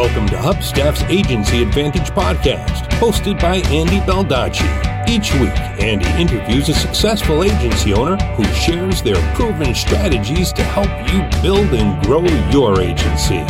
Welcome to Hubstaff's Agency Advantage podcast, hosted by Andy Baldacci. Each week, Andy interviews a successful agency owner who shares their proven strategies to help you build and grow your agency.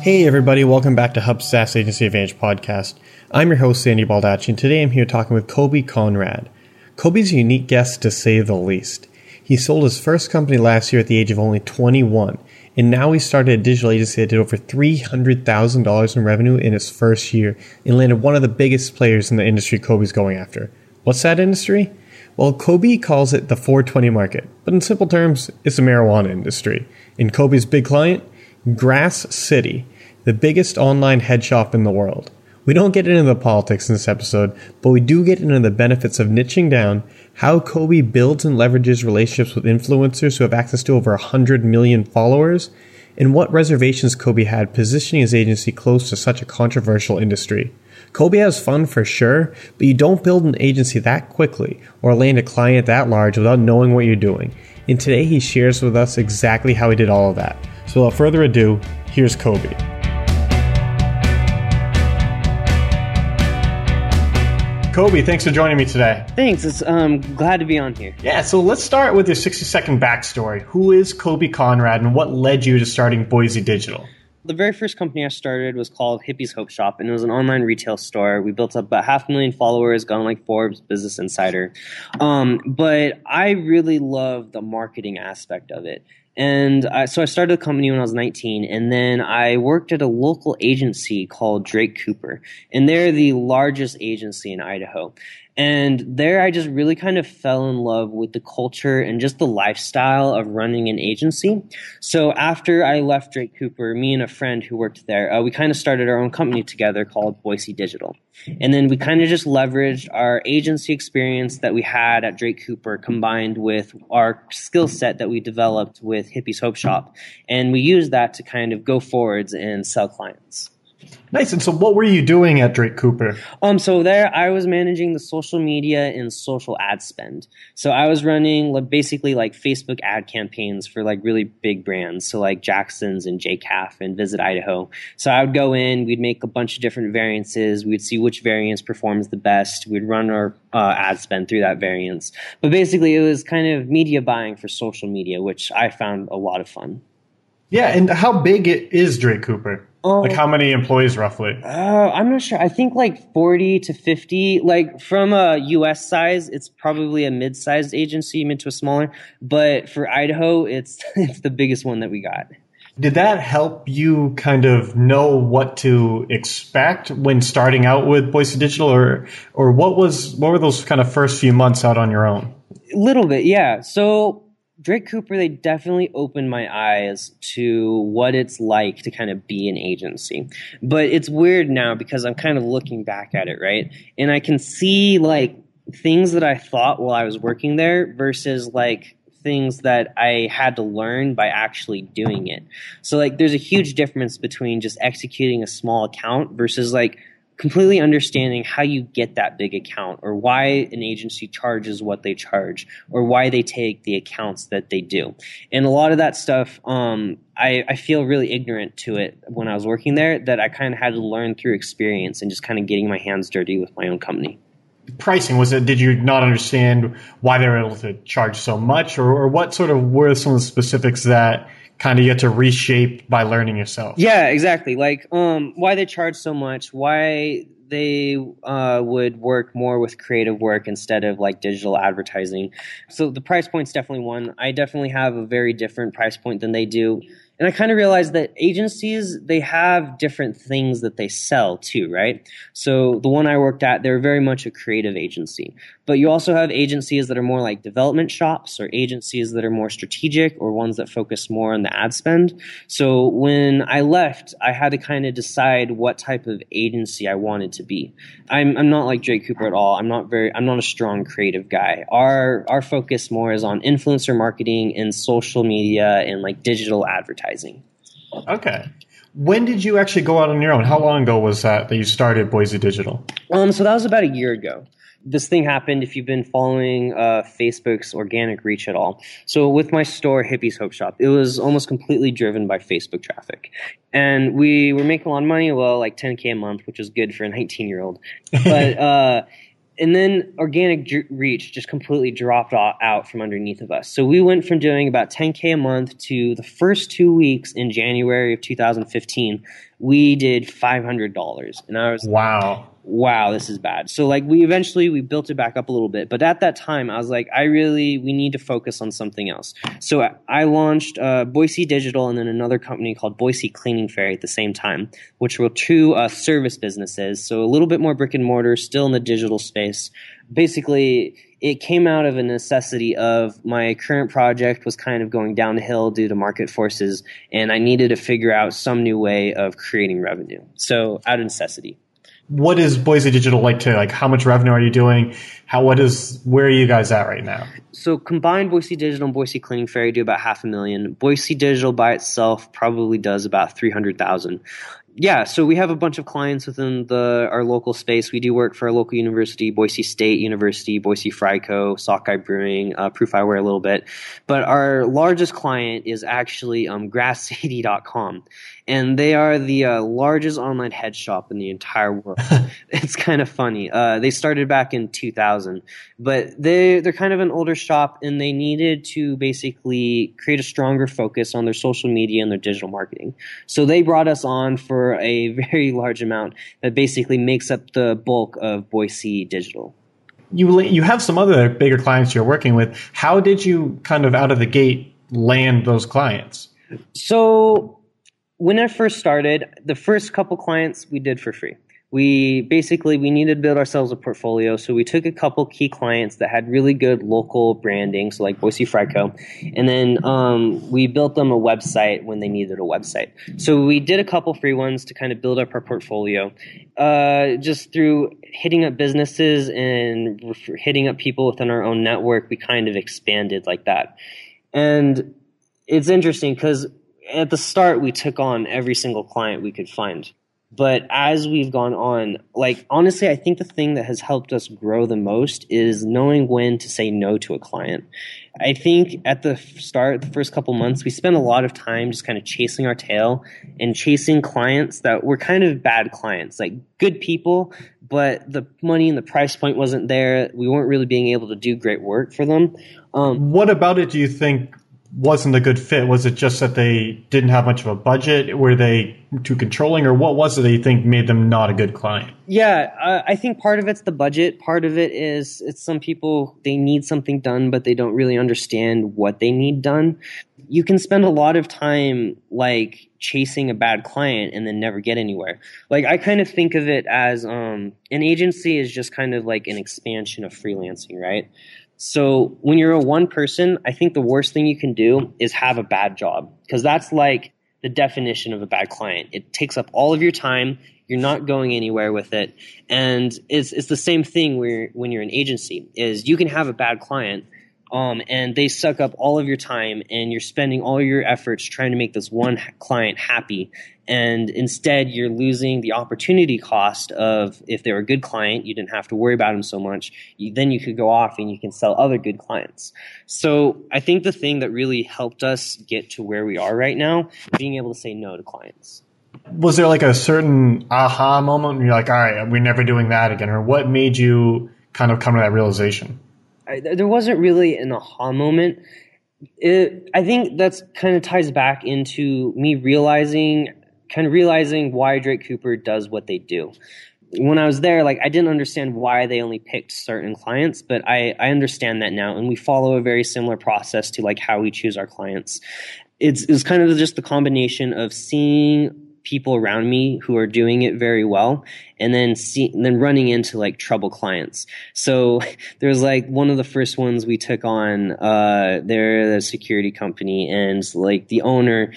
Hey, everybody, welcome back to Hubstaff's Agency Advantage podcast. I'm your host, Andy Baldacci, and today I'm here talking with Koby Conrad. Koby's a unique guest to say the least. He sold his first company last year at the age of only 21 and now he started a digital agency that did over $300,000 in revenue in its first year and landed one of the biggest players in the industry Koby's going after. What's that industry? Well, Koby calls it the 420 market, but in simple terms, it's the marijuana industry. And Koby's big client? Grass City, the biggest online head shop in the world. We don't get into the politics in this episode, but we do get into the benefits of niching down, how Koby builds and leverages relationships with influencers who have access to over 100 million followers, and what reservations Koby had positioning his agency close to such a controversial industry. Koby has fun for sure, but you don't build an agency that quickly or land a client that large without knowing what you're doing. And today he shares with us exactly how he did all of that. So without further ado, here's Koby. Koby, thanks for joining me today. Thanks. It's um glad to be on here. Yeah, so let's start with your 60 second backstory. Who is Koby Conrad and what led you to starting Boise Digital? The very first company I started was called Hippie's Hope Shop, and it was an online retail store. We built up about half a million followers, got on like Forbes, Business Insider. Um, but I really love the marketing aspect of it. And I, so I started the company when I was 19, and then I worked at a local agency called Drake Cooper, and they're the largest agency in Idaho. And there I just really kind of fell in love with the culture and just the lifestyle of running an agency. So after I left Drake Cooper, me and a friend who worked there, uh, we kind of started our own company together called Boise Digital. And then we kind of just leveraged our agency experience that we had at Drake Cooper combined with our skill set that we developed with Hippie's Hope Shop. And we used that to kind of go forwards and sell clients. Nice. And so, what were you doing at Drake Cooper? Um, so there, I was managing the social media and social ad spend. So I was running like, basically like Facebook ad campaigns for like really big brands, so like Jackson's and JCalf and Visit Idaho. So I would go in, we'd make a bunch of different variances, we'd see which variance performs the best, we'd run our uh, ad spend through that variance. But basically, it was kind of media buying for social media, which I found a lot of fun. Yeah, and how big is Drake Cooper? Um, like how many employees roughly? Uh, I'm not sure. I think like 40 to 50. Like from a US size, it's probably a mid-sized agency, mid to a smaller. But for Idaho, it's it's the biggest one that we got. Did that help you kind of know what to expect when starting out with Boise Digital, or or what was what were those kind of first few months out on your own? A little bit, yeah. So Drake Cooper, they definitely opened my eyes to what it's like to kind of be an agency. But it's weird now because I'm kind of looking back at it, right? And I can see like things that I thought while I was working there versus like things that I had to learn by actually doing it. So like there's a huge difference between just executing a small account versus like completely understanding how you get that big account or why an agency charges what they charge or why they take the accounts that they do. And a lot of that stuff um, I, I, feel really ignorant to it when i was working there that i kind of had to learn through experience and just kind of getting my hands dirty with my own company. Pricing was it did you not understand why they were able to charge so much or, or what sort of were some of the specifics that kind of get to reshape by learning yourself. Yeah, exactly. Like um, why they charge so much, why they uh, would work more with creative work instead of like digital advertising. So the price point's definitely one. I definitely have a very different price point than they do and I kind of realized that agencies they have different things that they sell too, right? So the one I worked at, they're very much a creative agency. But you also have agencies that are more like development shops or agencies that are more strategic or ones that focus more on the ad spend. So when I left, I had to kind of decide what type of agency I wanted to be. I'm, I'm not like Drake Cooper at all. I'm not very I'm not a strong creative guy. Our our focus more is on influencer marketing and social media and like digital advertising. Okay. When did you actually go out on your own? How long ago was that that you started Boise Digital? Um, so that was about a year ago. this thing happened if you've been following uh, Facebook's organic reach at all. So with my store, Hippies Hope Shop, it was almost completely driven by Facebook traffic. And we were making a lot of money, well, like 10K a month, which was good for a 19 year old. But, uh, and then organic reach just completely dropped out from underneath of us. So we went from doing about 10K a month to the first two weeks in January of 2015, we did $500. And I was, wow wow, this is bad. So like we eventually we built it back up a little bit, but at that time I was like, I really we need to focus on something else. So I launched uh, Boise Digital and then another company called Boise Cleaning Fairy at the same time, which were two uh, service businesses. So a little bit more brick and mortar, still in the digital space. Basically, it came out of a necessity of my current project was kind of going downhill due to market forces, and I needed to figure out some new way of creating revenue. So out of necessity what is Boise Digital like to like how much revenue are you doing? How what is where are you guys at right now? So combined Boise Digital and Boise Cleaning Fairy do about half a million. Boise Digital by itself probably does about 300,000 yeah, so we have a bunch of clients within the our local space. We do work for our local university, Boise State University, Boise Fryco, Sockeye Brewing, uh, Proof Eyewear a little bit. But our largest client is actually um, GrassCity.com. And they are the uh, largest online head shop in the entire world. it's kind of funny. Uh, they started back in 2000, but they, they're kind of an older shop and they needed to basically create a stronger focus on their social media and their digital marketing. So they brought us on for for a very large amount that basically makes up the bulk of Boise Digital. You you have some other bigger clients you're working with. How did you kind of out of the gate land those clients? So when I first started, the first couple clients we did for free. We basically we needed to build ourselves a portfolio so we took a couple key clients that had really good local branding so like boise fryco and then um, we built them a website when they needed a website. So we did a couple free ones to kind of build up our portfolio uh, just through hitting up businesses and hitting up people within our own network we kind of expanded like that. And it's interesting because at the start we took on every single client we could find but as we've gone on, like honestly, I think the thing that has helped us grow the most is knowing when to say no to a client. I think at the start, the first couple months, we spent a lot of time just kind of chasing our tail and chasing clients that were kind of bad clients, like good people, but the money and the price point wasn't there. We weren't really being able to do great work for them. Um, what about it do you think wasn't a good fit? Was it just that they didn't have much of a budget? Were they too controlling, or what was it that you think made them not a good client? Yeah, I think part of it's the budget. Part of it is it's some people they need something done, but they don't really understand what they need done. You can spend a lot of time like chasing a bad client and then never get anywhere. Like I kind of think of it as um, an agency is just kind of like an expansion of freelancing, right? So when you're a one person, I think the worst thing you can do is have a bad job because that's like the definition of a bad client. It takes up all of your time. You're not going anywhere with it, and it's it's the same thing where when you're an agency is you can have a bad client, um, and they suck up all of your time and you're spending all your efforts trying to make this one client happy and instead you're losing the opportunity cost of if they're a good client you didn't have to worry about them so much you, then you could go off and you can sell other good clients. So i think the thing that really helped us get to where we are right now being able to say no to clients. Was there like a certain aha moment where you're like all right we're never doing that again or what made you kind of come to that realization? I, there wasn't really an aha moment. It, I think that's kind of ties back into me realizing, kind of realizing why Drake Cooper does what they do. When I was there, like I didn't understand why they only picked certain clients, but I, I understand that now, and we follow a very similar process to like how we choose our clients. It's, it's kind of just the combination of seeing people around me who are doing it very well and then see and then running into like trouble clients so there's like one of the first ones we took on uh they're a security company and like the owner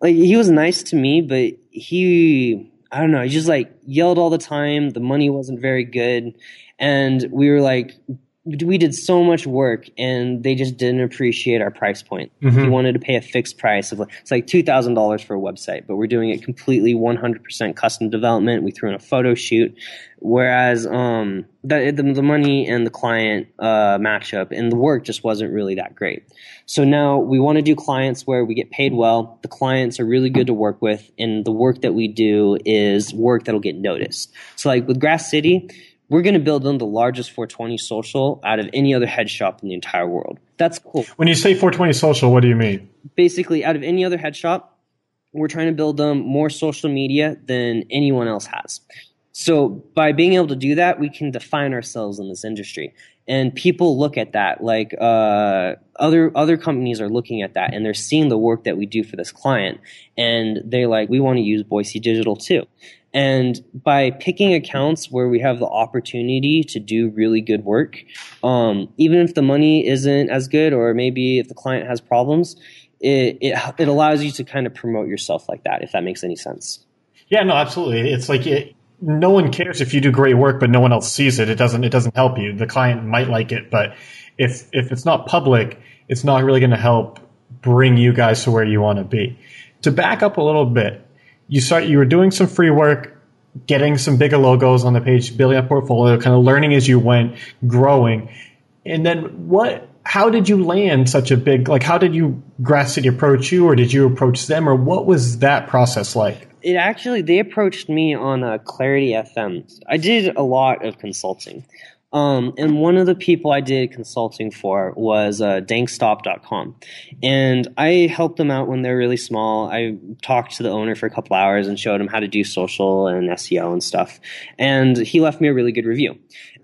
like he was nice to me but he i don't know he just like yelled all the time. The money wasn't very good. And we were like we did so much work and they just didn't appreciate our price point. Mhm. He wanted to pay a fixed price of like, it's like two thousand dollars for a website, but we're doing it completely one hundred percent custom development. We threw in a photo shoot, whereas um, the, the the money and the client uh, matchup and the work just wasn't really that great. So now we want to do clients where we get paid well. The clients are really good to work with, and the work that we do is work that'll get noticed. So like with Grass City we're going to build them the largest 420 social out of any other head shop in the entire world. That's cool. When you say 420 social, what do you mean? Basically, out of any other head shop, we're trying to build them more social media than anyone else has. So by being able to do that, we can define ourselves in this industry. And people look at that like uh, other other companies are looking at that, and they're seeing the work that we do for this client, and they're like, we want to use Boise Digital too. And by picking accounts where we have the opportunity to do really good work, um, even if the money isn't as good, or maybe if the client has problems, it, it, it allows you to kind of promote yourself like that, if that makes any sense. Yeah, no, absolutely. It's like it, no one cares if you do great work, but no one else sees it. It doesn't. It doesn't help you. The client might like it, but if if it's not public, it's not really going to help bring you guys to where you want to be. To back up a little bit, you start. You were doing some free work, getting some bigger logos on the page, building a portfolio, kind of learning as you went, growing, and then what? How did you land such a big? Like, how did you Grass City approach you, or did you approach them, or what was that process like? It actually they approached me on uh, Clarity FM. I did a lot of consulting. Um, and one of the people I did consulting for was uh, dankstop.com. And I helped them out when they're really small. I talked to the owner for a couple hours and showed him how to do social and SEO and stuff. And he left me a really good review.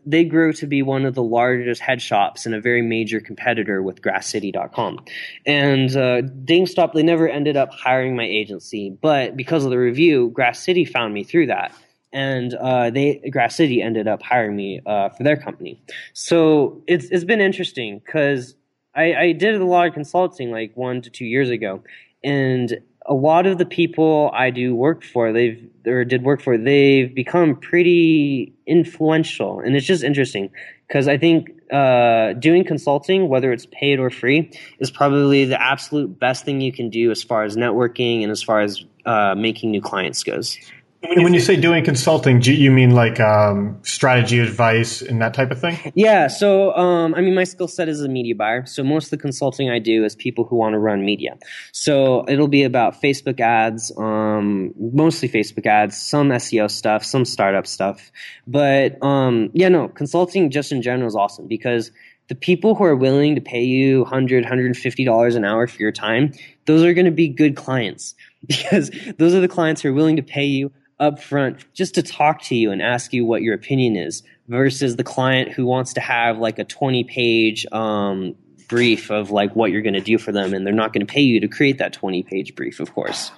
They grew to be one of the largest head shops and a very major competitor with grasscity.com. And uh, Dankstop, they never ended up hiring my agency, but because of the review, Grass City found me through that and uh, they Grass City ended up hiring me uh, for their company. So it's it's been interesting because I, I did a lot of consulting like one to two years ago, and a lot of the people I do work for, they've or did work for, they've become pretty influential, and it's just interesting because I think uh, doing consulting, whether it's paid or free, is probably the absolute best thing you can do as far as networking and as far as uh, making new clients goes. When you say doing consulting, do you mean like um, strategy advice and that type of thing? Yeah, so um, I mean, my skill set is a media buyer. So most of the consulting I do is people who want to run media. So it'll be about Facebook ads, um, mostly Facebook ads, some SEO stuff, some startup stuff. But um, yeah, no, consulting just in general is awesome because the people who are willing to pay you $100, $150 an hour for your time, those are going to be good clients because those are the clients who are willing to pay you up front just to talk to you and ask you what your opinion is versus the client who wants to have like a 20 page um, brief of like what you're going to do for them and they're not going to pay you to create that 20 page brief of course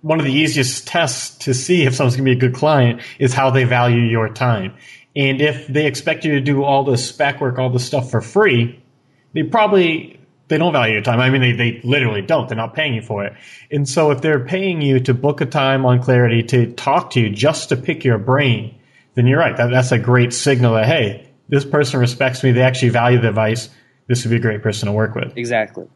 One of the easiest tests to see if someone's going to be a good client is how they value your time. And if they expect you to do all the spec work, all the stuff for free, they probably they don't value your time. I mean, they, they literally don't. They're not paying you for it. And so if they're paying you to book a time on Clarity to talk to you just to pick your brain, then you're right. That, that's a great signal that, hey, this person respects me. They actually value the advice. This would be a great person to work with. exactly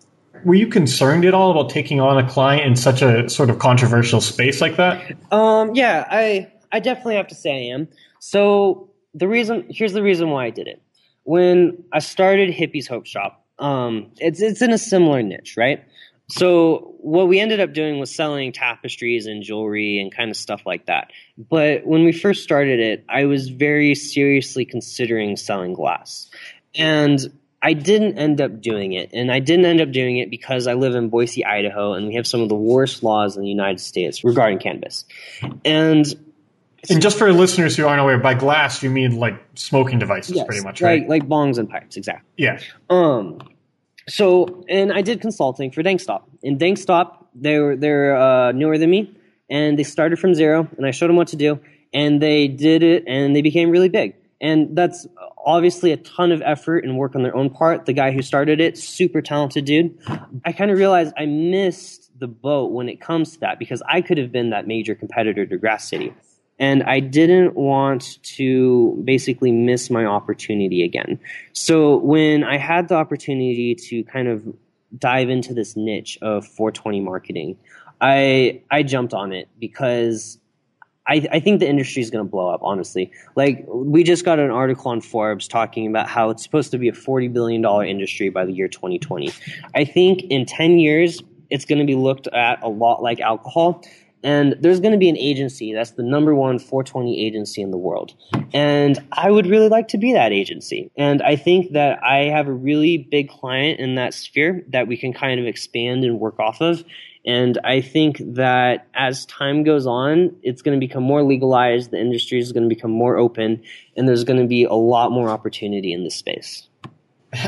Were you concerned at all about taking on a client in such a sort of controversial space like that? Um, yeah, I I definitely have to say I am. So the reason here's the reason why I did it. When I started Hippie's Hope Shop, um, it's it's in a similar niche, right? So what we ended up doing was selling tapestries and jewelry and kind of stuff like that. But when we first started it, I was very seriously considering selling glass. And I didn't end up doing it. And I didn't end up doing it because I live in Boise, Idaho, and we have some of the worst laws in the United States regarding cannabis. And And just for listeners who aren't aware, by glass you mean like smoking devices, yes, pretty much, like right? like bongs and pipes, exactly. yeah. Um, so and I did consulting for Dankstop. And Dankstop, they were they're uh, newer than me, and they started from zero, and I showed them what to do, and they did it, and they became really big. And that's obviously a ton of effort and work on their own part. The guy who started it, super talented dude. I kind of realized I missed the boat when it comes to that because I could have been that major competitor to Grass City. And I didn't want to basically miss my opportunity again. So when I had the opportunity to kind of dive into this niche of 420 marketing, I I jumped on it because I, I think the industry is going to blow up. Honestly, like we just got an article on Forbes talking about how it's supposed to be a 40 billion dollar industry by the year 2020. I think in 10 years it's going to be looked at a lot like alcohol and there's going to be an agency that's the number one 420 agency in the world. And I would really like to be that agency. And I think that I have a really big client in that sphere that we can kind of expand and work off of. And I think that as time goes on, it's going to become more legalized, the industry is going to become more open, and there's going to be a lot more opportunity in this space.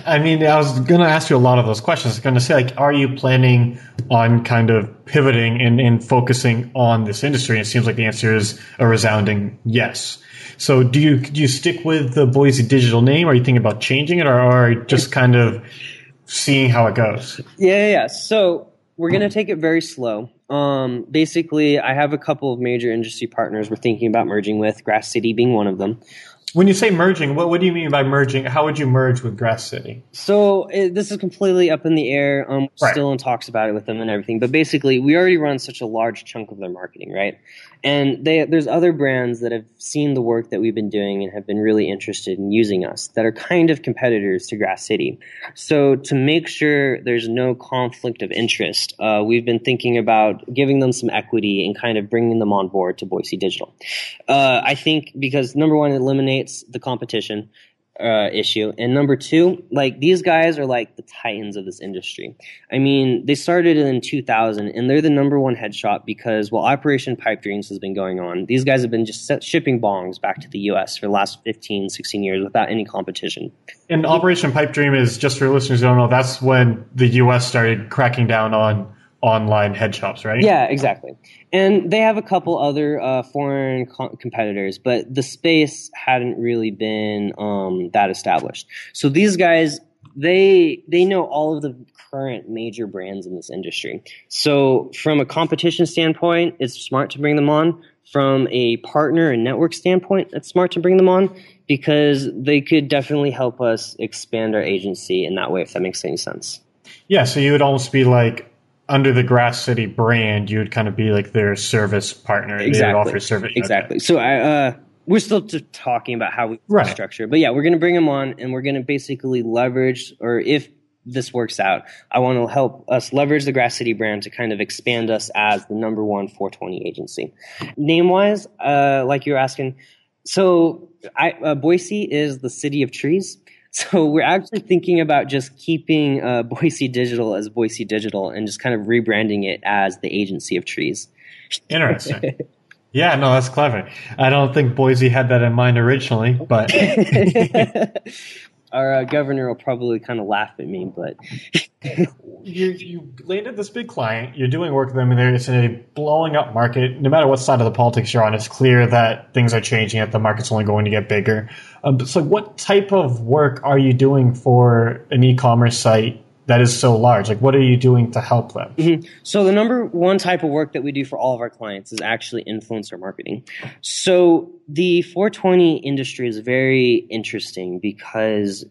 I mean, I was going to ask you a lot of those questions. I was going to say, like, are you planning on kind of pivoting and, and focusing on this industry? And it seems like the answer is a resounding yes. So, do you do you stick with the Boise Digital name? Are you thinking about changing it, or are you just kind of seeing how it goes? Yeah, yeah. So, we're going to take it very slow. Um, basically, I have a couple of major industry partners we're thinking about merging with, Grass City being one of them. When you say merging, what, what do you mean by merging? How would you merge with Grass City? So it, this is completely up in the air. Um, right. Still in talks about it with them and everything. But basically, we already run such a large chunk of their marketing, right? And they, there's other brands that have seen the work that we've been doing and have been really interested in using us that are kind of competitors to Grass City. So to make sure there's no conflict of interest, uh, we've been thinking about giving them some equity and kind of bringing them on board to Boise Digital. Uh, I think because number one, it eliminates the competition uh, issue. And number two, like these guys are like the titans of this industry. I mean, they started in 2000 and they're the number one head shop because while Operation Pipe Dreams has been going on, these guys have been just shipping bongs back to the US for the last 15, 16 years without any competition. And Operation Pipe Dream is just for listeners who don't know, that's when the US started cracking down on online head shops, right? Yeah, exactly. And they have a couple other uh, foreign co- competitors, but the space hadn't really been um, that established. So these guys, they they know all of the current major brands in this industry. So from a competition standpoint, it's smart to bring them on. From a partner and network standpoint, it's smart to bring them on because they could definitely help us expand our agency in that way, if that makes any sense. Yeah, so you would almost be like under the Grass City brand, you would kind of be like their service partner. Exactly. They offer service. Exactly. Okay. So I, uh, we're still just talking about how we right. structure, but yeah, we're going to bring them on, and we're going to basically leverage, or if this works out, I want to help us leverage the Grass City brand to kind of expand us as the number one 420 agency. Name wise, uh, like you're asking, so I, uh, Boise is the city of trees. So we're actually thinking about just keeping uh, Boise Digital as Boise Digital and just kind of rebranding it as the Agency of Trees. Interesting. yeah, no, that's clever. I don't think Boise had that in mind originally, but our uh, governor will probably kind of laugh at me, but you you landed this big client. You're doing work with them, and it's in a blowing up market. No matter what side of the politics you're on, it's clear that things are changing. That the market's only going to get bigger. Um, so, what type of work are you doing for an e-commerce site that is so large? Like, what are you doing to help them? Mm-hmm. So, the number one type of work that we do for all of our clients is actually influencer marketing. So, the 420 industry is very interesting because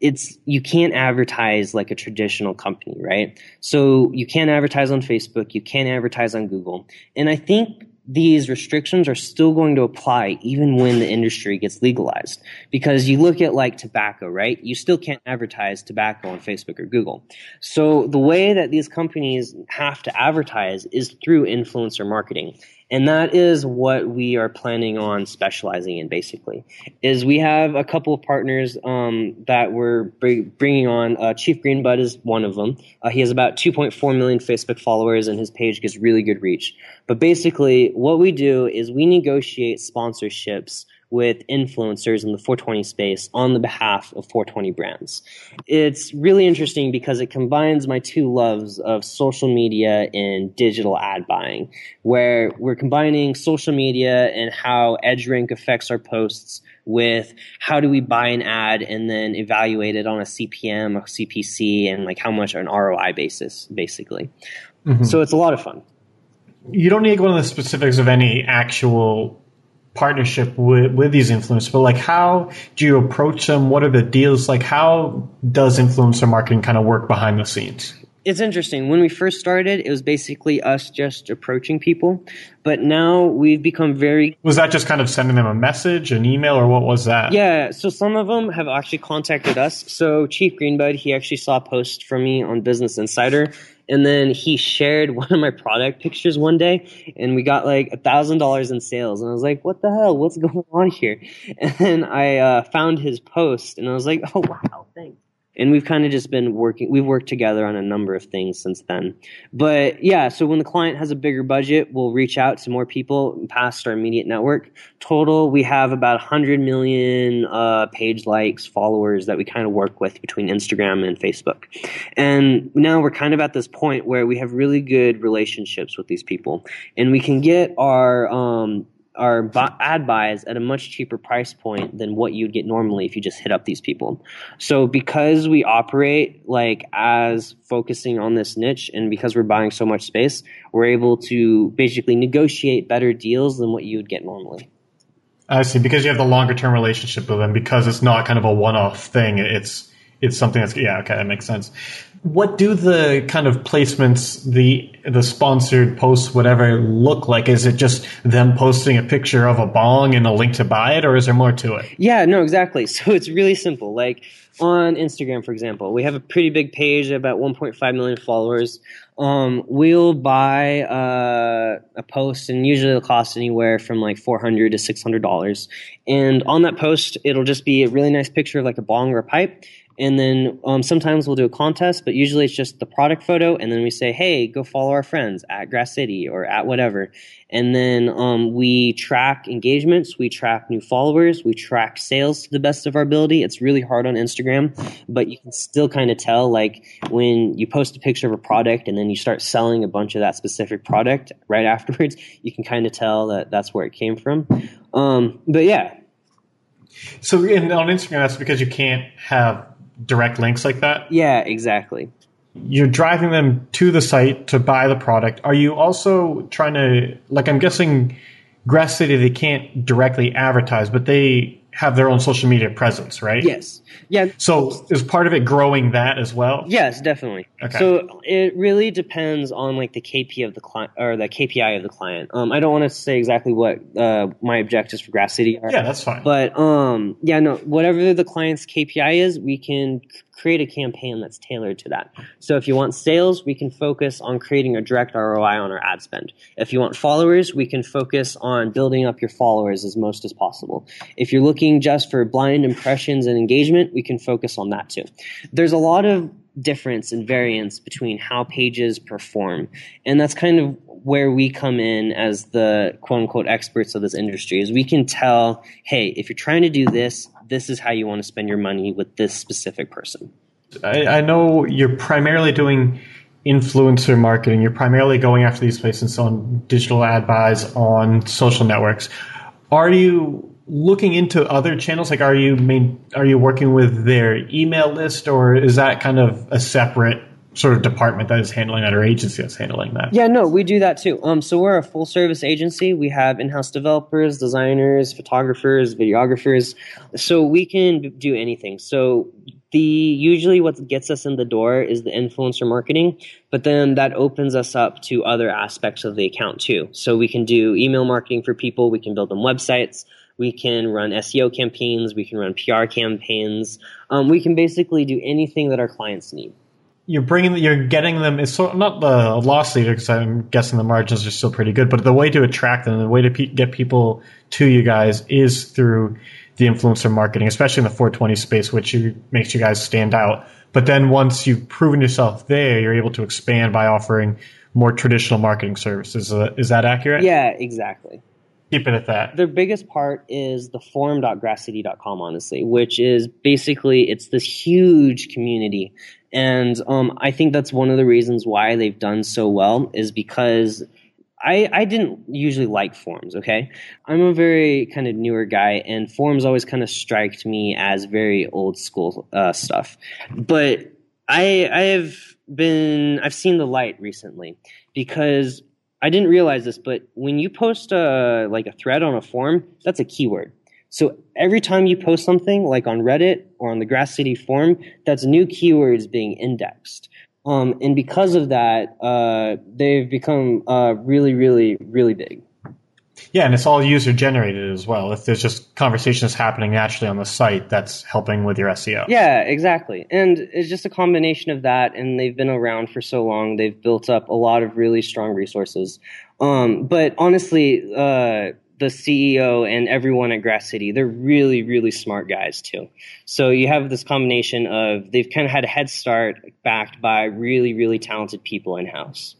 it's you can't advertise like a traditional company, right? So you can't advertise on Facebook, you can't advertise on Google. And I think these restrictions are still going to apply even when the industry gets legalized. Because you look at like tobacco, right? You still can't advertise tobacco on Facebook or Google. So the way that these companies have to advertise is through influencer marketing. And that is what we are planning on specializing in basically is we have a couple of partners um, that we're bringing on. Uh, Chief Greenbud is one of them. Uh, he has about 2.4 million Facebook followers and his page gets really good reach. But basically what we do is we negotiate sponsorships with influencers in the 420 space on the behalf of 420 brands. It's really interesting because it combines my two loves of social media and digital ad buying, where we're combining social media and how EdgeRank affects our posts with how do we buy an ad and then evaluate it on a CPM, a CPC, and like how much on ROI basis, basically. Mm-hmm. So it's a lot of fun. You don't need to go into the specifics of any actual partnership with, with these influencers, but like how do you approach them? What are the deals? Like how does influencer marketing kind of work behind the scenes? It's interesting. When we first started, it was basically us just approaching people, but now we've become very. Was that just kind of sending them a message, an email, or what was that? Yeah, so some of them have actually contacted us. So Chief Greenbud, he actually saw a post from me on Business Insider, and then he shared one of my product pictures one day, and we got like a thousand dollars in sales. And I was like, "What the hell? What's going on here?" And then I uh, found his post, and I was like, "Oh wow, thanks." And we've kind of just been working we've worked together on a number of things since then. But yeah so when the client has a bigger budget we'll reach out to more people past our immediate network. Total we have about 100 million uh, page likes followers that we kind of work with between instagram and facebook. And now we're kind of at this point where we have really good relationships with these people. And we can get our um, our ad buys at a much cheaper price point than what you'd get normally if you just hit up these people. So because we operate like as focusing on this niche and because we're buying so much space, we're able to basically negotiate better deals than what you would get normally. I see because you have the longer term relationship with them because it's not kind of a one off thing. It's it's something that's yeah okay that makes sense what do the kind of placements the the sponsored posts whatever look like? Is it just them posting a picture of a bong and a link to buy it or is there more to it? Yeah no exactly. So it's really simple. Like on instagram for example we have a pretty big page about 1.5 million followers. Um, we'll buy uh, a post and usually it'll cost anywhere from like 400 to 600 dollars. And on that post it'll just be a really nice picture of like a bong or a pipe and then um, sometimes we'll do a contest, but usually it's just the product photo. And then we say, hey, go follow our friends at Grass City or at whatever. And then um, we track engagements, we track new followers, we track sales to the best of our ability. It's really hard on Instagram, but you can still kind of tell like when you post a picture of a product and then you start selling a bunch of that specific product right afterwards, you can kind of tell that that's where it came from. Um, but yeah. So in, on Instagram, that's because you can't have direct links like that? Yeah, exactly. You're driving them to the site to buy the product. Are you also trying to, like, I'm guessing Grass City, they can't directly advertise, but they have their own social media presence, right? Yes. Yeah. So is part of it growing that as well? Yes, definitely. Okay. So it really depends on like the KP of the client or the KPI of the client. Um, I don't want to say exactly what uh, my objectives for Grass City are. Yeah, that's fine. But um, yeah, no, whatever the client's KPI is, we can create a campaign that's tailored to that. So if you want sales, we can focus on creating a direct ROI on our ad spend. If you want followers, we can focus on building up your followers as most as possible. If you're looking just for blind impressions and engagement, we can focus on that too. There's a lot of difference and variance between how pages perform. And that's kind of where we come in as the quote unquote experts of this industry is we can tell, hey, if you're trying to do this, this is how you want to spend your money with this specific person. I, I know you're primarily doing influencer marketing. You're primarily going after these places on digital ad buys on social networks. Are you looking into other channels? Like, are you main, are you working with their email list, or is that kind of a separate sort of department that is handling that or agency that's handling that? Yeah, no, we do that too. Um, so we're a full service agency. We have in house developers, designers, photographers, videographers. So we can do anything. So the usually what gets us in the door is the influencer marketing, but then that opens us up to other aspects of the account too. So we can do email marketing for people. We can build them websites. We can run SEO campaigns. We can run PR campaigns. Um, we can basically do anything that our clients need you're bringing you're getting them it's sort not the loss leader because i'm guessing the margins are still pretty good but the way to attract them the way to pe- get people to you guys is through the influencer marketing especially in the 420 space which you, makes you guys stand out. But then once you've proven yourself there you're able to expand by offering more traditional marketing services. Is that accurate? Yeah exactly keep it at that. Their biggest part is the forum.grasscity.com, honestly, which is basically it's this huge community and um, I think that's one of the reasons why they've done so well is because I, I didn't usually like forums, okay? I'm a very kind of newer guy, and forums always kind of striked me as very old school uh, stuff. But I I have been I've seen the light recently because I didn't realize this, but when you post a like a thread on a forum, that's a keyword. So every time you post something like on Reddit or on the Grass City forum, that's new keywords being indexed. Um, and because of that, uh, they've become uh, really, really, really big. Yeah, and it's all user generated as well. If there's just conversations happening naturally on the site, that's helping with your SEO. Yeah, exactly. And it's just a combination of that, and they've been around for so long. They've built up a lot of really strong resources. Um, but honestly, uh, the CEO and everyone at Grass City, they're really, really smart guys too. So you have this combination of they've kind of had a head start backed by really, really talented people in house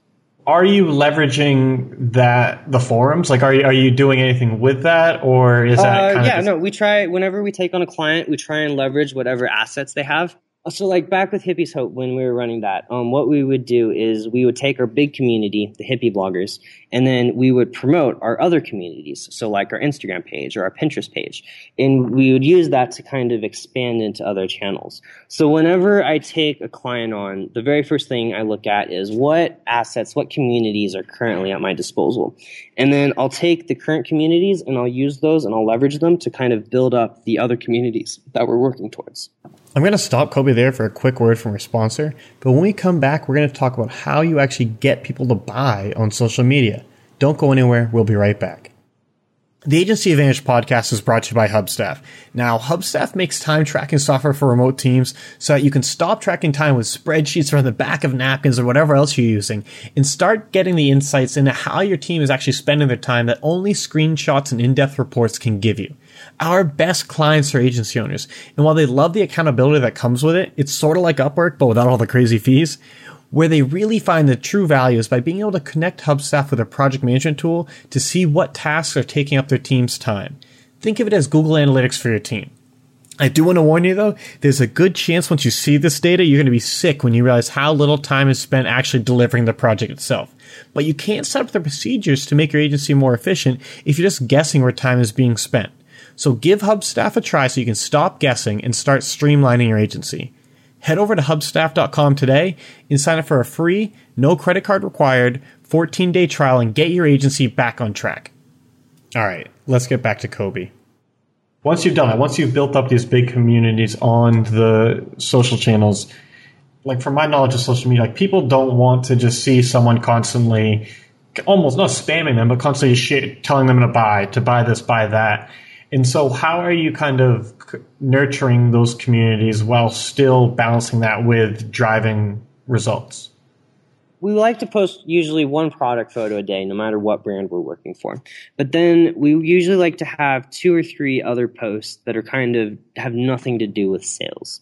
are you leveraging that the forums? Like, are you are you doing anything with that, or is that? Uh, yeah, no. We try whenever we take on a client, we try and leverage whatever assets they have. So, like back with Hippies Hope, when we were running that, um, what we would do is we would take our big community, the hippie bloggers, and then we would promote our other communities. So, like our Instagram page or our Pinterest page, and we would use that to kind of expand into other channels. So, whenever I take a client on, the very first thing I look at is what assets, what communities are currently at my disposal, and then I'll take the current communities and I'll use those and I'll leverage them to kind of build up the other communities that we're working towards. I'm going to stop Koby there for a quick word from our sponsor, but when we come back, we're going to talk about how you actually get people to buy on social media. Don't go anywhere. We'll be right back. The Agency Advantage podcast is brought to you by Hubstaff. Now, Hubstaff makes time tracking software for remote teams so that you can stop tracking time with spreadsheets from the back of napkins or whatever else you're using and start getting the insights into how your team is actually spending their time that only screenshots and in-depth reports can give you. Our best clients are agency owners, and while they love the accountability that comes with it, it's sort of like Upwork, but without all the crazy fees. Where they really find the true value is by being able to connect Hubstaff with a project management tool to see what tasks are taking up their team's time. Think of it as Google Analytics for your team. I do want to warn you though, there's a good chance once you see this data, you're going to be sick when you realize how little time is spent actually delivering the project itself. But you can't set up the procedures to make your agency more efficient if you're just guessing where time is being spent. So give Hubstaff a try so you can stop guessing and start streamlining your agency head over to hubstaff.com today and sign up for a free, no credit card required 14 day trial and get your agency back on track. All right, let's get back to Koby. Once you've done it, once you've built up these big communities on the social channels, like from my knowledge of social media, like people don't want to just see someone constantly, almost not spamming them, but constantly telling them to buy, to buy this, buy that. And so, how are you kind of nurturing those communities while still balancing that with driving results? We like to post usually one product photo a day, no matter what brand we're working for. But then we usually like to have two or three other posts that are kind of have nothing to do with sales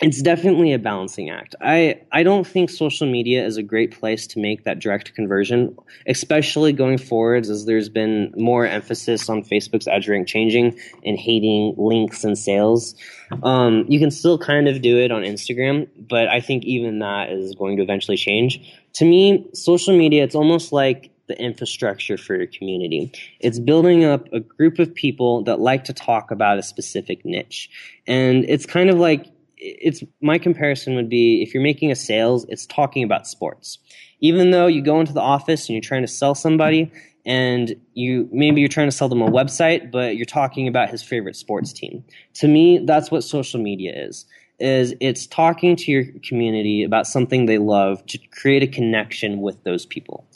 it's definitely a balancing act. I, I don't think social media is a great place to make that direct conversion, especially going forwards as there's been more emphasis on Facebook's edge rank changing and hating links and sales. Um, you can still kind of do it on Instagram, but I think even that is going to eventually change. To me, social media, it's almost like the infrastructure for your community. It's building up a group of people that like to talk about a specific niche. And it's kind of like it's my comparison would be if you're making a sales, it's talking about sports. Even though you go into the office and you're trying to sell somebody and you maybe you're trying to sell them a website, but you're talking about his favorite sports team. To me, that's what social media is. Is it's talking to your community about something they love to create a connection with those people.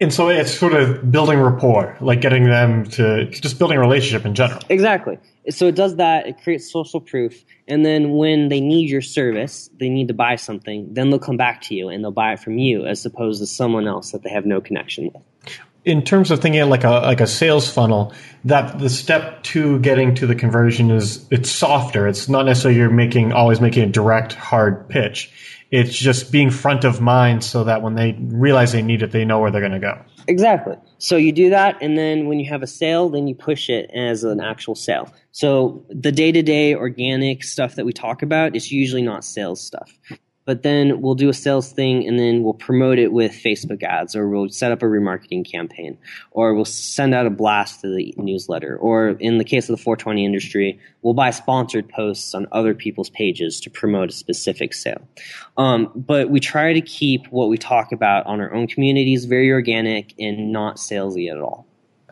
And so it's sort of building rapport, like getting them to just building a relationship in general. Exactly. So it does that, it creates social proof. And then when they need your service, they need to buy something, then they'll come back to you and they'll buy it from you as opposed to someone else that they have no connection with. In terms of thinking like a like a sales funnel, that the step to getting to the conversion is it's softer. It's not necessarily you're making always making a direct hard pitch it's just being front of mind so that when they realize they need it, they know where they're going to go. Exactly. So you do that, and then when you have a sale, then you push it as an actual sale. So the day to day organic stuff that we talk about is usually not sales stuff. But then we'll do a sales thing and then we'll promote it with Facebook ads or we'll set up a remarketing campaign or we'll send out a blast to the newsletter or in the case of the 420 industry, we'll buy sponsored posts on other people's pages to promote a specific sale. Um, but we try to keep what we talk about on our own communities very organic and not salesy at all.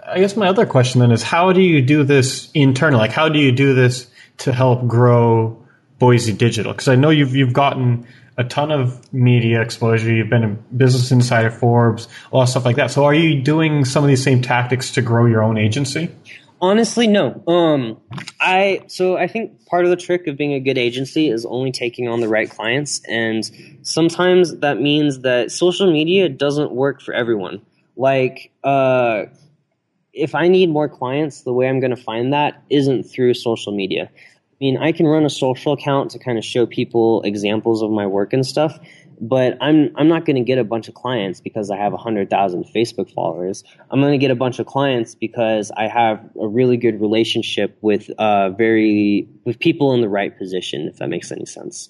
I guess my other question then is how do you do this internally? Like how do you do this to help grow Boise Digital? Because I know you've you've gotten a ton of media exposure. You've been in Business Insider, Forbes, a lot of stuff like that. So are you doing some of these same tactics to grow your own agency? Honestly, no. Um, I so I think part of the trick of being a good agency is only taking on the right clients, and sometimes that means that social media doesn't work for everyone. Like, uh, if I need more clients, the way I'm going to find that isn't through social media. I mean, I can run a social account to kind of show people examples of my work and stuff, but I'm I'm not going to get a bunch of clients because I have 100,000 Facebook followers. I'm going to get a bunch of clients because I have a really good relationship with uh, very with people in the right position if that makes any sense.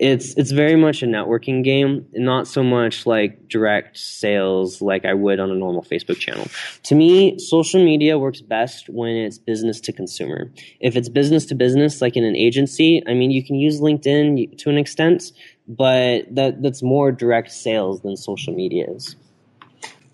It's it's very much a networking game, not so much like direct sales like I would on a normal Facebook channel. To me, social media works best when it's business to consumer. If it's business to business like in an agency, I mean you can use LinkedIn to an extent but that that's more direct sales than social media is.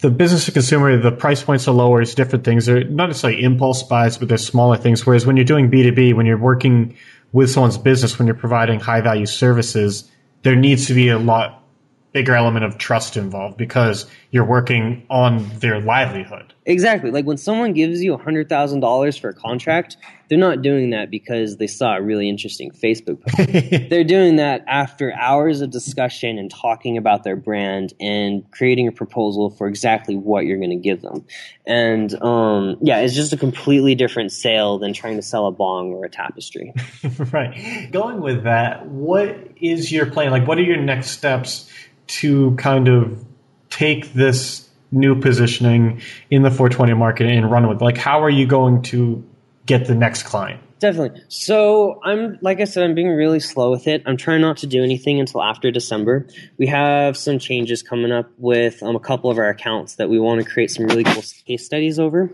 The business to consumer, the price points are lower. It's different things. They're not necessarily impulse buys, but they're smaller things. Whereas when you're doing B two B, when you're working with someone's business, when you're providing high value services, there needs to be a lot bigger element of trust involved because you're working on their livelihood. Exactly. Like when someone gives you $100,000 for a contract, they're not doing that because they saw a really interesting Facebook post. they're doing that after hours of discussion and talking about their brand and creating a proposal for exactly what you're going to give them. And um, yeah, it's just a completely different sale than trying to sell a bong or a tapestry. right. Going with that, what is your plan? Like, what are your next steps to kind of take this new positioning in the 420 market and run with? Like, how are you going to get the next client? Definitely. So I'm, like I said, I'm being really slow with it. I'm trying not to do anything until after December. We have some changes coming up with um, a couple of our accounts that we want to create some really cool case studies over.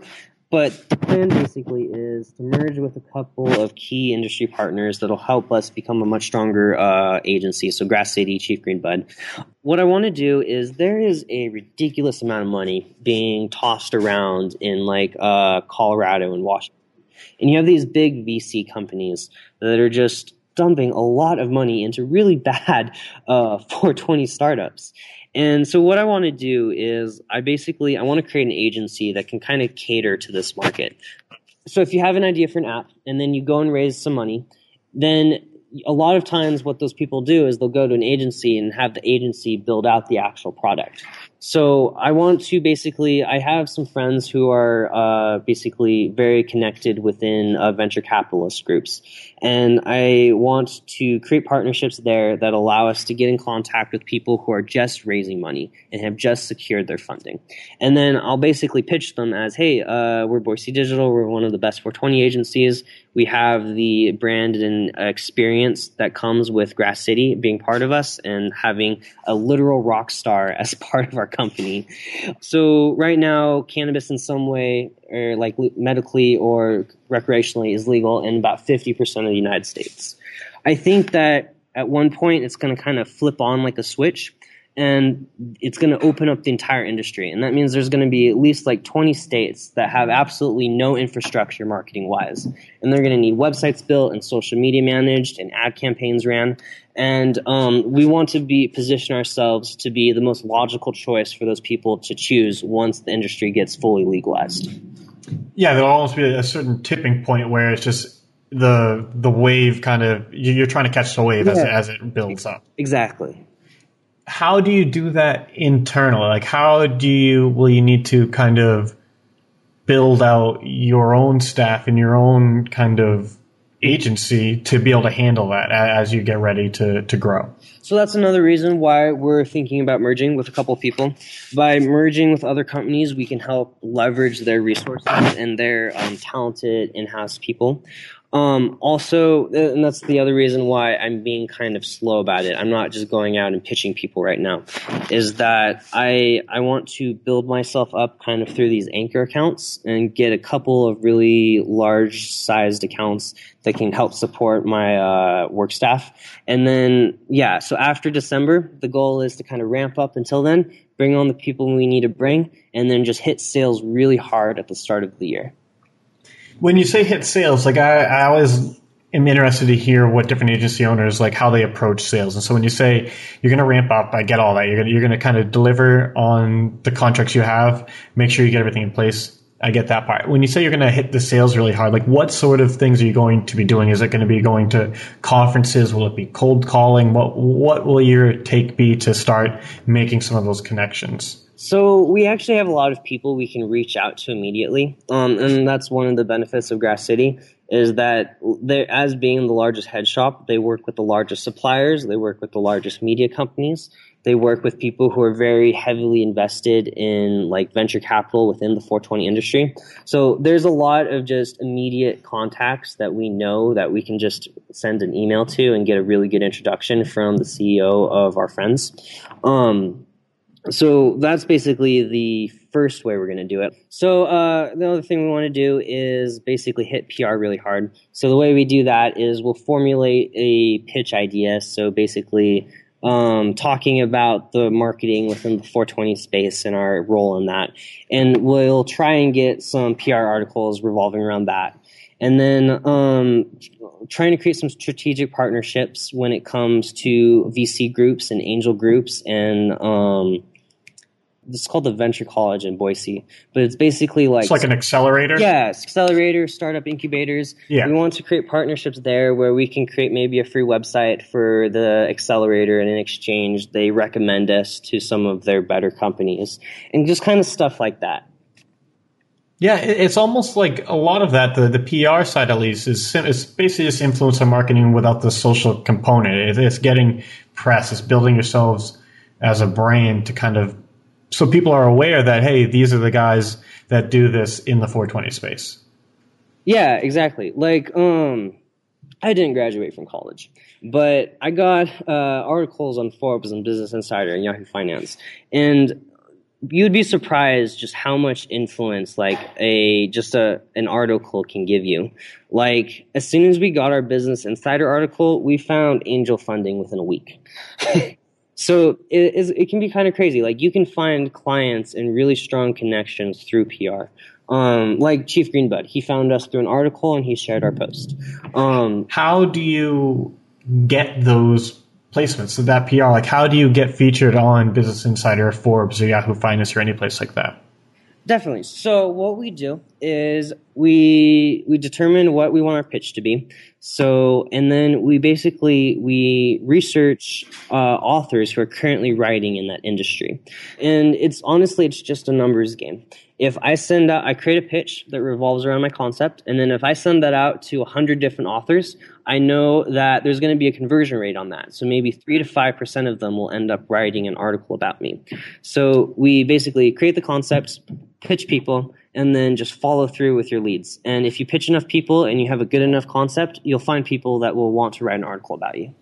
But the plan basically is to merge with a couple of key industry partners that'll help us become a much stronger uh, agency. So Grass City, Chief Greenbud. What I want to do is there is a ridiculous amount of money being tossed around in like uh, Colorado and Washington, and you have these big VC companies that are just dumping a lot of money into really bad uh, 420 startups. And so what I want to do is I basically I want to create an agency that can kind of cater to this market. So if you have an idea for an app and then you go and raise some money, then a lot of times what those people do is they'll go to an agency and have the agency build out the actual product. So I want to basically, I have some friends who are uh, basically very connected within uh, venture capitalist groups. And I want to create partnerships there that allow us to get in contact with people who are just raising money and have just secured their funding. And then I'll basically pitch them as, hey, uh, we're Boise Digital. We're one of the best 420 agencies. We have the brand and experience that comes with Grass City being part of us and having a literal rock star as part of our company. So right now, cannabis in some way, or like medically or recreationally, is legal in about 50% of the United States. I think that at one point it's going to kind of flip on like a switch and it's going to open up the entire industry. And that means there's going to be at least like 20 states that have absolutely no infrastructure marketing wise. And they're going to need websites built and social media managed and ad campaigns ran. And um, we want to be position ourselves to be the most logical choice for those people to choose once the industry gets fully legalized. Yeah, there'll almost be a certain tipping point where it's just the the wave kind of you're trying to catch the wave yeah. as, as it builds up. Exactly how do you do that internally? Like, how do you will you need to kind of build out your own staff and your own kind of agency to be able to handle that as you get ready to, to grow. So that's another reason why we're thinking about merging with a couple people. By merging with other companies, we can help leverage their resources and their um, talented in-house people. Um, also, and that's the other reason why I'm being kind of slow about it. I'm not just going out and pitching people right now. Is that I I want to build myself up kind of through these anchor accounts and get a couple of really large sized accounts that can help support my uh, work staff. And then yeah, so after December, the goal is to kind of ramp up until then, bring on the people we need to bring, and then just hit sales really hard at the start of the year. When you say hit sales, like I, I always am interested to hear what different agency owners like how they approach sales. And so when you say you're going to ramp up, I get all that. You're going you're going to kind of deliver on the contracts you have, make sure you get everything in place. I get that part. When you say you're going to hit the sales really hard, like what sort of things are you going to be doing? Is it going to be going to conferences? Will it be cold calling? What what will your take be to start making some of those connections? So we actually have a lot of people we can reach out to immediately, um, and that's one of the benefits of Grass City is that as being the largest head shop, they work with the largest suppliers, they work with the largest media companies, they work with people who are very heavily invested in like venture capital within the 420 industry. So there's a lot of just immediate contacts that we know that we can just send an email to and get a really good introduction from the CEO of our friends. Um, so that's basically the first way we're going to do it. So uh, the other thing we want to do is basically hit PR really hard. So the way we do that is we'll formulate a pitch idea. So basically, um, talking about the marketing within the 420 space and our role in that, and we'll try and get some PR articles revolving around that. And then um, trying to create some strategic partnerships when it comes to VC groups and angel groups and um, it's called the Venture College in Boise, but it's basically like it's like an accelerator. Yeah, accelerator, startup incubators. Yeah. we want to create partnerships there where we can create maybe a free website for the accelerator, and in exchange, they recommend us to some of their better companies, and just kind of stuff like that. Yeah, it's almost like a lot of that. The, the PR side, at least, is it's basically just influencer marketing without the social component. It's getting press. It's building yourselves as a brand to kind of so people are aware that hey, these are the guys that do this in the 420 space. Yeah, exactly. Like, um, I didn't graduate from college, but I got uh, articles on Forbes and Business Insider and Yahoo Finance, and you'd be surprised just how much influence like a just a an article can give you. Like as soon as we got our Business Insider article, we found angel funding within a week. So it, it can be kind of crazy. Like you can find clients and really strong connections through PR. Um, like Chief Greenbud, he found us through an article and he shared our post. Um, how do you get those placements? So that PR, like how do you get featured on Business Insider, Forbes, or Yahoo Finance, or any place like that? Definitely. So what we do is we we determine what we want our pitch to be. So and then we basically we research uh, authors who are currently writing in that industry, and it's honestly it's just a numbers game. If I send out, I create a pitch that revolves around my concept, and then if I send that out to hundred different authors, I know that there's going to be a conversion rate on that. So maybe three to five percent of them will end up writing an article about me. So we basically create the concept, pitch people, and then just follow through with your leads. And if you pitch enough people and you have a good enough concept, you'll find people that will want to write an article about you.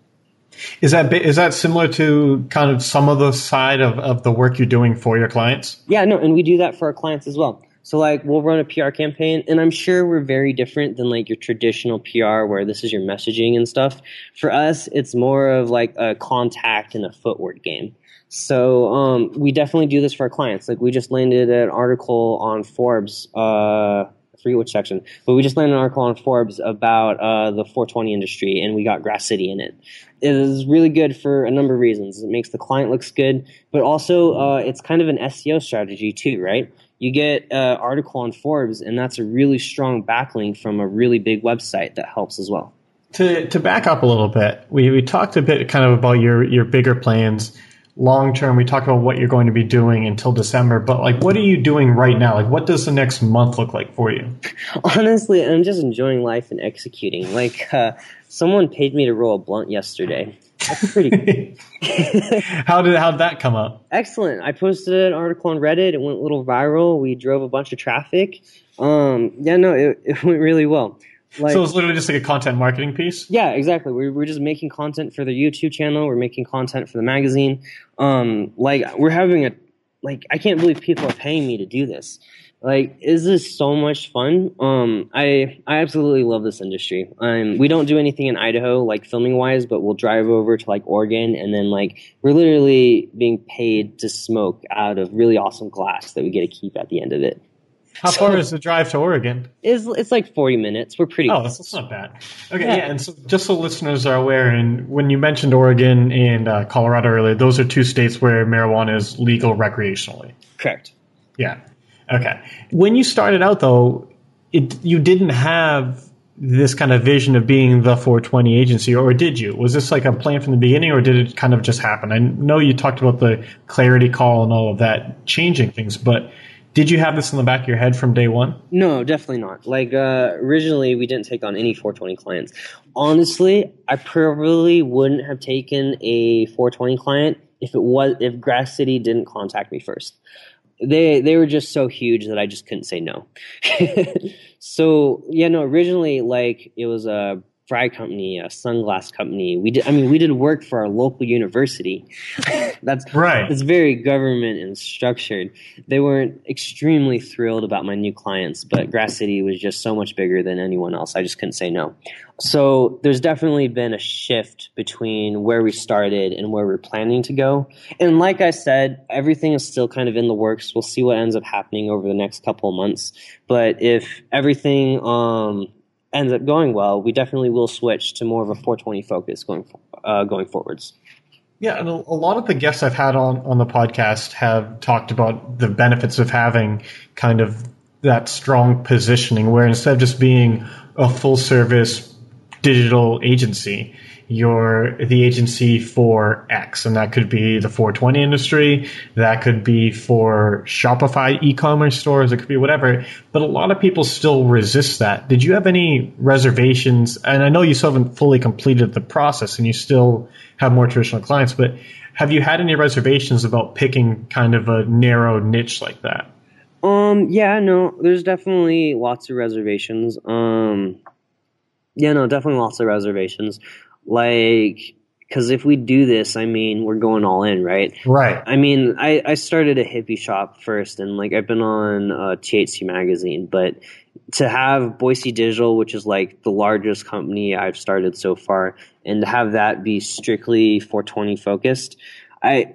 Is that is that similar to kind of some of the side of, of the work you're doing for your clients? Yeah, no, and we do that for our clients as well. So like we'll run a PR campaign and I'm sure we're very different than like your traditional PR where this is your messaging and stuff. For us, it's more of like a contact and a footwork game. So um, we definitely do this for our clients. Like we just landed an article on Forbes. Uh, forget which section, but we just landed an article on Forbes about uh, the 420 industry, and we got Grass City in it. Is really good for a number of reasons. It makes the client looks good, but also uh, it's kind of an SEO strategy too, right? You get an article on Forbes, and that's a really strong backlink from a really big website that helps as well. To to back up a little bit, we we talked a bit kind of about your your bigger plans long term we talk about what you're going to be doing until december but like what are you doing right now? Like what does the next month look like for you? Honestly i'm just enjoying life and executing. Like uh, someone paid me to roll a blunt yesterday. That's pretty how did how did that come up? Excellent. I posted an article on reddit. It went a little viral. We drove a bunch of traffic. Um, yeah no it, it went really well Like, so it's literally just like a content marketing piece. Yeah, exactly. We're we're just making content for the YouTube channel. We're making content for the magazine. Um, like we're having a like I can't believe people are paying me to do this. Like, is this so much fun? Um, I I absolutely love this industry. Um, we don't do anything in Idaho like filming wise, but we'll drive over to like Oregon, and then like we're literally being paid to smoke out of really awesome glass that we get to keep at the end of it. How so, far is the drive to Oregon? It's, it's like 40 minutes. We're pretty Oh, that's, that's not bad. Okay, yeah. yeah. and so just so listeners are aware, and when you mentioned Oregon and uh, Colorado earlier, those are two states where marijuana is legal recreationally. Correct. Yeah. Okay. When you started out, though, it, you didn't have this kind of vision of being the 420 agency, or did you? Was this like a plan from the beginning, or did it kind of just happen? I know you talked about the clarity call and all of that changing things, but did you have this in the back of your head from day one? No, definitely not. Like uh, originally, we didn't take on any 420 clients. Honestly, I probably wouldn't have taken a 420 client if it was if Grass City didn't contact me first. They they were just so huge that I just couldn't say no. so yeah, no. Originally, like it was a fry company, a sunglass company. We did. I mean, we did work for our local university. That's right. It's very government and structured. They weren't extremely thrilled about my new clients, but Grass City was just so much bigger than anyone else. I just couldn't say no. So there's definitely been a shift between where we started and where we're planning to go. And like I said, everything is still kind of in the works. We'll see what ends up happening over the next couple of months. But if everything um, ends up going well, we definitely will switch to more of a 420 focus going uh, going forwards. Yeah, and a, a lot of the guests I've had on on the podcast have talked about the benefits of having kind of that strong positioning, where instead of just being a full service digital agency, you're the agency for X, and that could be the 420 industry, that could be for Shopify e-commerce stores, it could be whatever. But a lot of people still resist that. Did you have any reservations? And I know you still haven't fully completed the process, and you still have more traditional clients, but have you had any reservations about picking kind of a narrow niche like that? Um, yeah, no, there's definitely lots of reservations. Um, yeah, no, definitely lots of reservations. Like, because if we do this, I mean, we're going all in, right? Right. I mean, I, I started a hippie shop first, and like I've been on uh, THC magazine, but to have Boise Digital, which is like the largest company I've started so far, and to have that be strictly 420 focused, I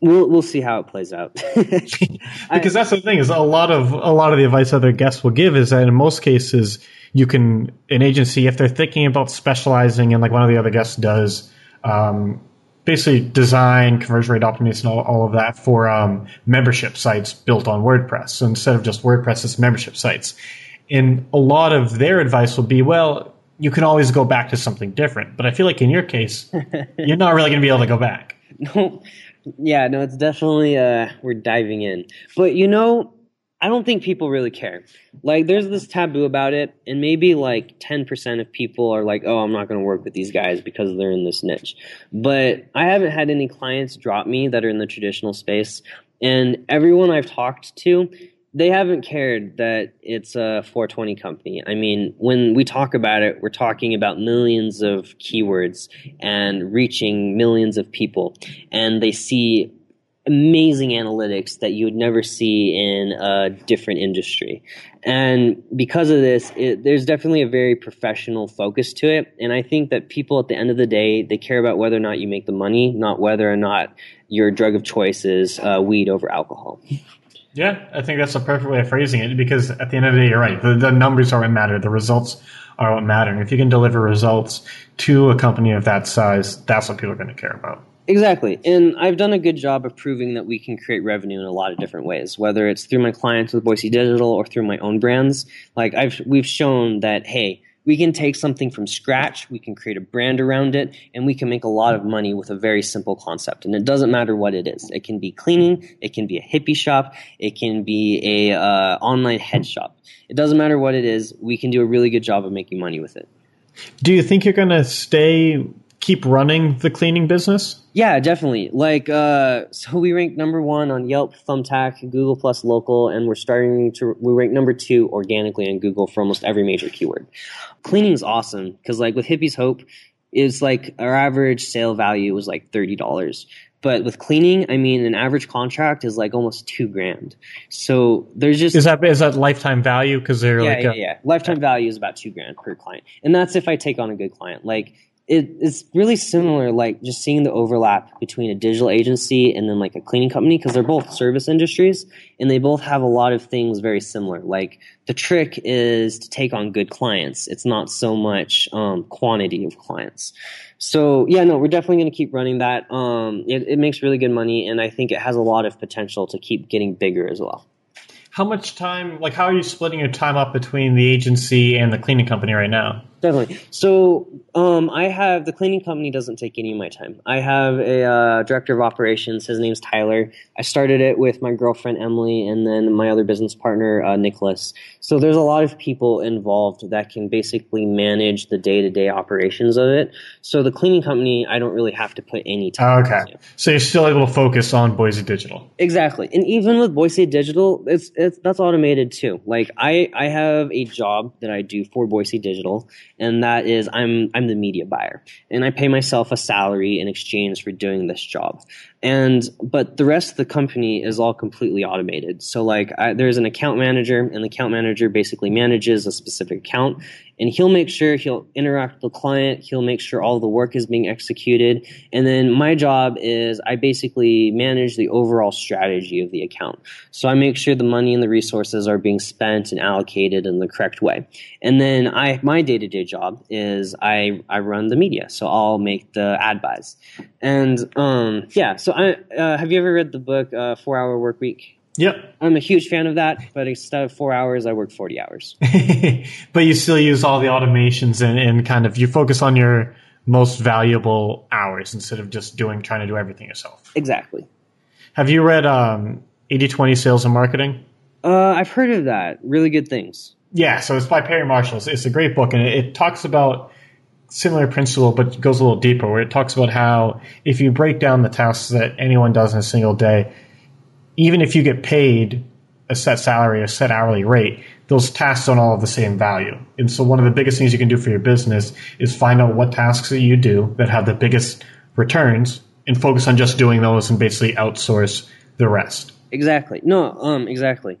we'll we'll see how it plays out. because that's the thing is a lot of a lot of the advice other guests will give is that in most cases you can an agency if they're thinking about specializing and like one of the other guests does um, basically design conversion rate optimization all, all of that for um, membership sites built on wordpress so instead of just wordpress it's membership sites. And a lot of their advice will be well you can always go back to something different but i feel like in your case you're not really going to be able to go back. No. Yeah no it's definitely uh we're diving in. But you know I don't think people really care. Like, there's this taboo about it, and maybe like 10% of people are like, oh, I'm not going to work with these guys because they're in this niche. But I haven't had any clients drop me that are in the traditional space. And everyone I've talked to, they haven't cared that it's a 420 company. I mean, when we talk about it, we're talking about millions of keywords and reaching millions of people. And they see amazing analytics that you would never see in a different industry. And because of this, it, there's definitely a very professional focus to it. And I think that people at the end of the day, they care about whether or not you make the money, not whether or not your drug of choice is uh, weed over alcohol. Yeah, I think that's a perfect way of phrasing it because at the end of the day, you're right. The, the numbers are what matter. The results are what matter. And if you can deliver results to a company of that size, that's what people are going to care about. Exactly. And I've done a good job of proving that we can create revenue in a lot of different ways, whether it's through my clients with Boise Digital or through my own brands. Like I've we've shown that hey, we can take something from scratch, we can create a brand around it, and we can make a lot of money with a very simple concept. And it doesn't matter what it is. It can be cleaning, it can be a hippie shop, it can be a uh, online head shop. It doesn't matter what it is. We can do a really good job of making money with it. Do you think you're going to stay keep running the cleaning business? Yeah, definitely. Like, uh, so we rank number one on Yelp, Thumbtack, Google Plus Local, and we're starting to we rank number two organically on Google for almost every major keyword. Cleaning's awesome because, like, with Hippie's Hope, is like our average sale value was like thirty dollars. But with cleaning, I mean, an average contract is like almost two grand. So there's just is that is that lifetime value because they're yeah, like yeah, a, yeah. Lifetime value is about two grand per client, and that's if I take on a good client. Like it, it's really similar, like just seeing the overlap between a digital agency and then like a cleaning company because they're both service industries and they both have a lot of things very similar. Like the trick is to take on good clients. It's not so much um, quantity of clients. So yeah, no, we're definitely going to keep running that. Um, it, it makes really good money, and I think it has a lot of potential to keep getting bigger as well. How much time? Like, how are you splitting your time up between the agency and the cleaning company right now? Definitely. So um, I have the cleaning company doesn't take any of my time. I have a uh, director of operations. His name's Tyler. I started it with my girlfriend Emily and then my other business partner uh, Nicholas. So there's a lot of people involved that can basically manage the day to day operations of it. So the cleaning company, I don't really have to put any time. Okay, into. so you're still able to focus on Boise Digital. Exactly, and even with Boise Digital, it's it's that's automated too. Like I I have a job that I do for Boise Digital, and that is I'm I'm the media buyer, and I pay myself a salary in exchange for doing this job. And but the rest of the company is all completely automated. So like I, there's an account manager, and the account manager basically manages a specific account, and he'll make sure he'll interact with the client. He'll make sure all the work is being executed, and then my job is I basically manage the overall strategy of the account. So I make sure the money and the resources are being spent and allocated in the correct way. And then I my day to day job is I I run the media. So I'll make the ad buys, and um yeah. So I uh, have you ever read the book uh, Four Hour Work Week? Yep, I'm a huge fan of that, but instead of four hours, I work 40 hours. but you still use all the automations and, and kind of you focus on your most valuable hours instead of just doing trying to do everything yourself. Exactly. Have you read um, 80-20 Sales and Marketing? Uh, I've heard of that. Really good things. Yeah, so it's by Perry Marshall. It's, it's a great book, and it, it talks about similar principle, but goes a little deeper. Where it talks about how if you break down the tasks that anyone does in a single day, even if you get paid a set salary, a set hourly rate, those tasks don't all have the same value. And so, one of the biggest things you can do for your business is find out what tasks that you do that have the biggest returns, and focus on just doing those, and basically outsource the rest. Exactly. No, um, exactly.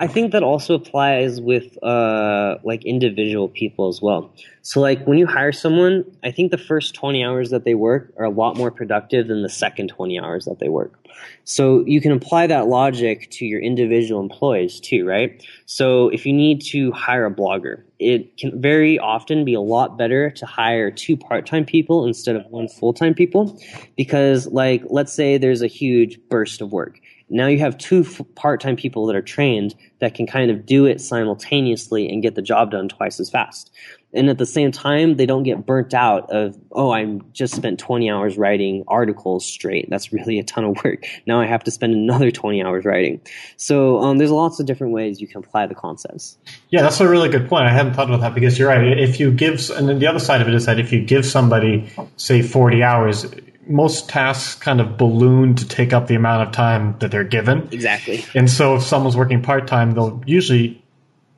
I think that also applies with uh, like individual people as well. So like when you hire someone, I think the first 20 hours that they work are a lot more productive than the second 20 hours that they work. So you can apply that logic to your individual employees too, right? So if you need to hire a blogger, it can very often be a lot better to hire two part-time people instead of one full-time people because like let's say there's a huge burst of work now you have two f- part-time people that are trained that can kind of do it simultaneously and get the job done twice as fast. And at the same time they don't get burnt out of oh i just spent 20 hours writing articles straight. That's really a ton of work. Now i have to spend another 20 hours writing. So um, there's lots of different ways you can apply the concepts. Yeah, that's a really good point. I hadn't thought about that because you're right. If you give, and then the other side of it is that if you give somebody, say, 40 hours, most tasks kind of balloon to take up the amount of time that they're given. exactly And so if someone's working part time, they'll usually,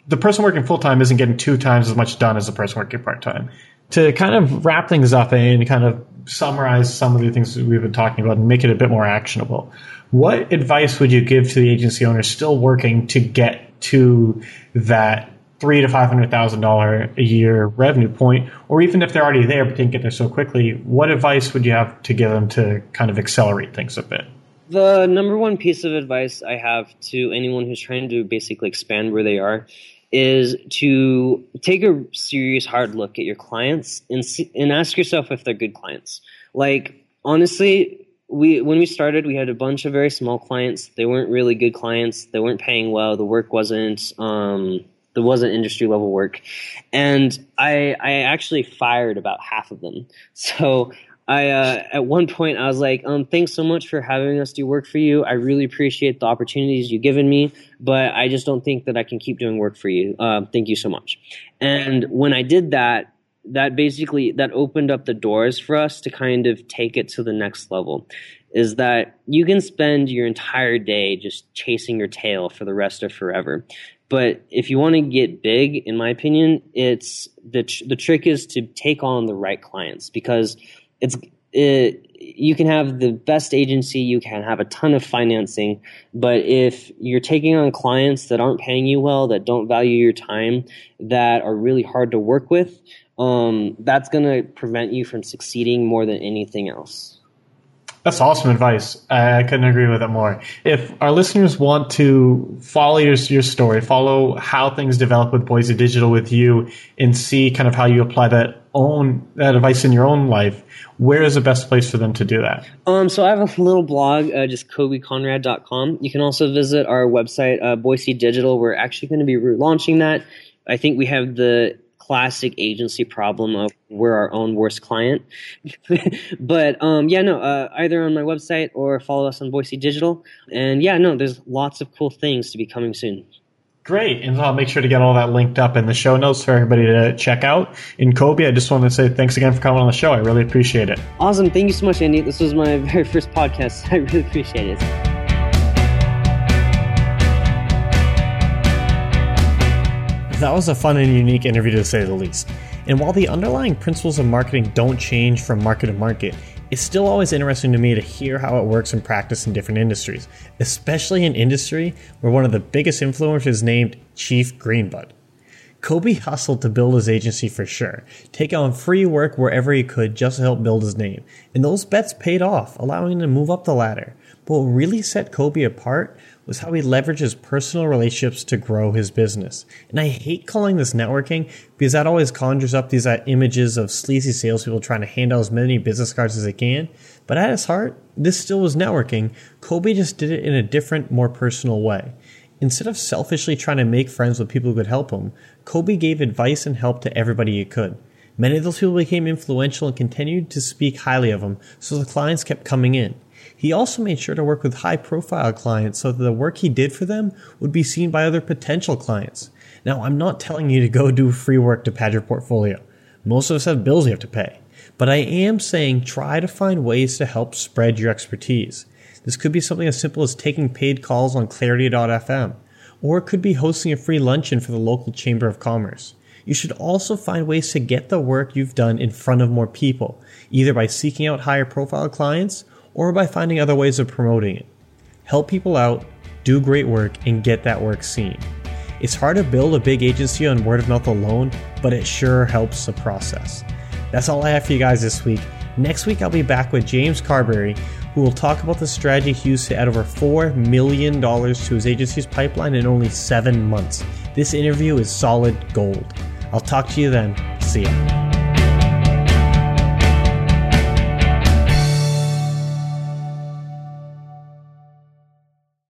the person working full time isn't getting two times as much done as the person working part time. To kind of wrap things up eh, and kind of summarize some of the things that we've been talking about and make it a bit more actionable, what advice would you give to the agency owners still working to get to that three to five hundred thousand dollar a year revenue point, or even if they're already there but didn't get there so quickly, what advice would you have to give them to kind of accelerate things a bit? The number one piece of advice I have to anyone who's trying to basically expand where they are is to take a serious hard look at your clients and see, and ask yourself if they're good clients. Like honestly, we when we started, we had a bunch of very small clients. They weren't really good clients. They weren't paying well. The work wasn't um, there wasn't industry level work, and I I actually fired about half of them. So I uh, at one point I was like, um, thanks so much for having us do work for you. I really appreciate the opportunities you've given me, but I just don't think that I can keep doing work for you. Uh, thank you so much. And when I did that, that basically that opened up the doors for us to kind of take it to the next level is that you can spend your entire day just chasing your tail for the rest of forever but if you want to get big in my opinion it's the tr- the trick is to take on the right clients because it's it, you can have the best agency, you can have a ton of financing, but if you're taking on clients that aren't paying you well, that don't value your time, that are really hard to work with, um, that's going to prevent you from succeeding more than anything else. That's awesome advice. I couldn't agree with it more. If our listeners want to follow your, your story, follow how things develop with Boise Digital with you, and see kind of how you apply that own that advice in your own life, where is the best place for them to do that? Um, so I have a little blog, uh, just kobyconrad.com. You can also visit our website, uh, Boise Digital. We're actually going to be relaunching that. I think we have the classic agency problem of we're our own worst client. but um, yeah, no, uh, either on my website or follow us on Boise Digital. And yeah, no, there's lots of cool things to be coming soon. Great. And I'll make sure to get all that linked up in the show notes for everybody to check out. In Koby, I just want to say thanks again for coming on the show. I really appreciate it. Awesome. Thank you so much, Andy. This was my very first podcast. I really appreciate it. That was a fun and unique interview to say the least. And while the underlying principles of marketing don't change from market to market, it's still always interesting to me to hear how it works in practice in different industries, especially in industry where one of the biggest influencers is named Chief Greenbud. Koby hustled to build his agency for sure, take on free work wherever he could just to help build his name. And those bets paid off, allowing him to move up the ladder. But what really set Koby apart was how he leveraged his personal relationships to grow his business. And I hate calling this networking because that always conjures up these uh, images of sleazy salespeople trying to hand out as many business cards as they can. But at his heart, this still was networking. Koby just did it in a different, more personal way. Instead of selfishly trying to make friends with people who could help him, Koby gave advice and help to everybody he could. Many of those people became influential and continued to speak highly of him, so the clients kept coming in. He also made sure to work with high profile clients so that the work he did for them would be seen by other potential clients. Now, I'm not telling you to go do free work to pad your portfolio. Most of us have bills you have to pay. But I am saying try to find ways to help spread your expertise. This could be something as simple as taking paid calls on Clarity.fm, or it could be hosting a free luncheon for the local Chamber of Commerce. You should also find ways to get the work you've done in front of more people, either by seeking out higher profile clients or by finding other ways of promoting it. Help people out, do great work, and get that work seen. It's hard to build a big agency on word of mouth alone, but it sure helps the process. That's all I have for you guys this week. Next week, I'll be back with James Carberry, who will talk about the strategy he used to add over $4 million to his agency's pipeline in only seven months. This interview is solid gold. I'll talk to you then. See ya.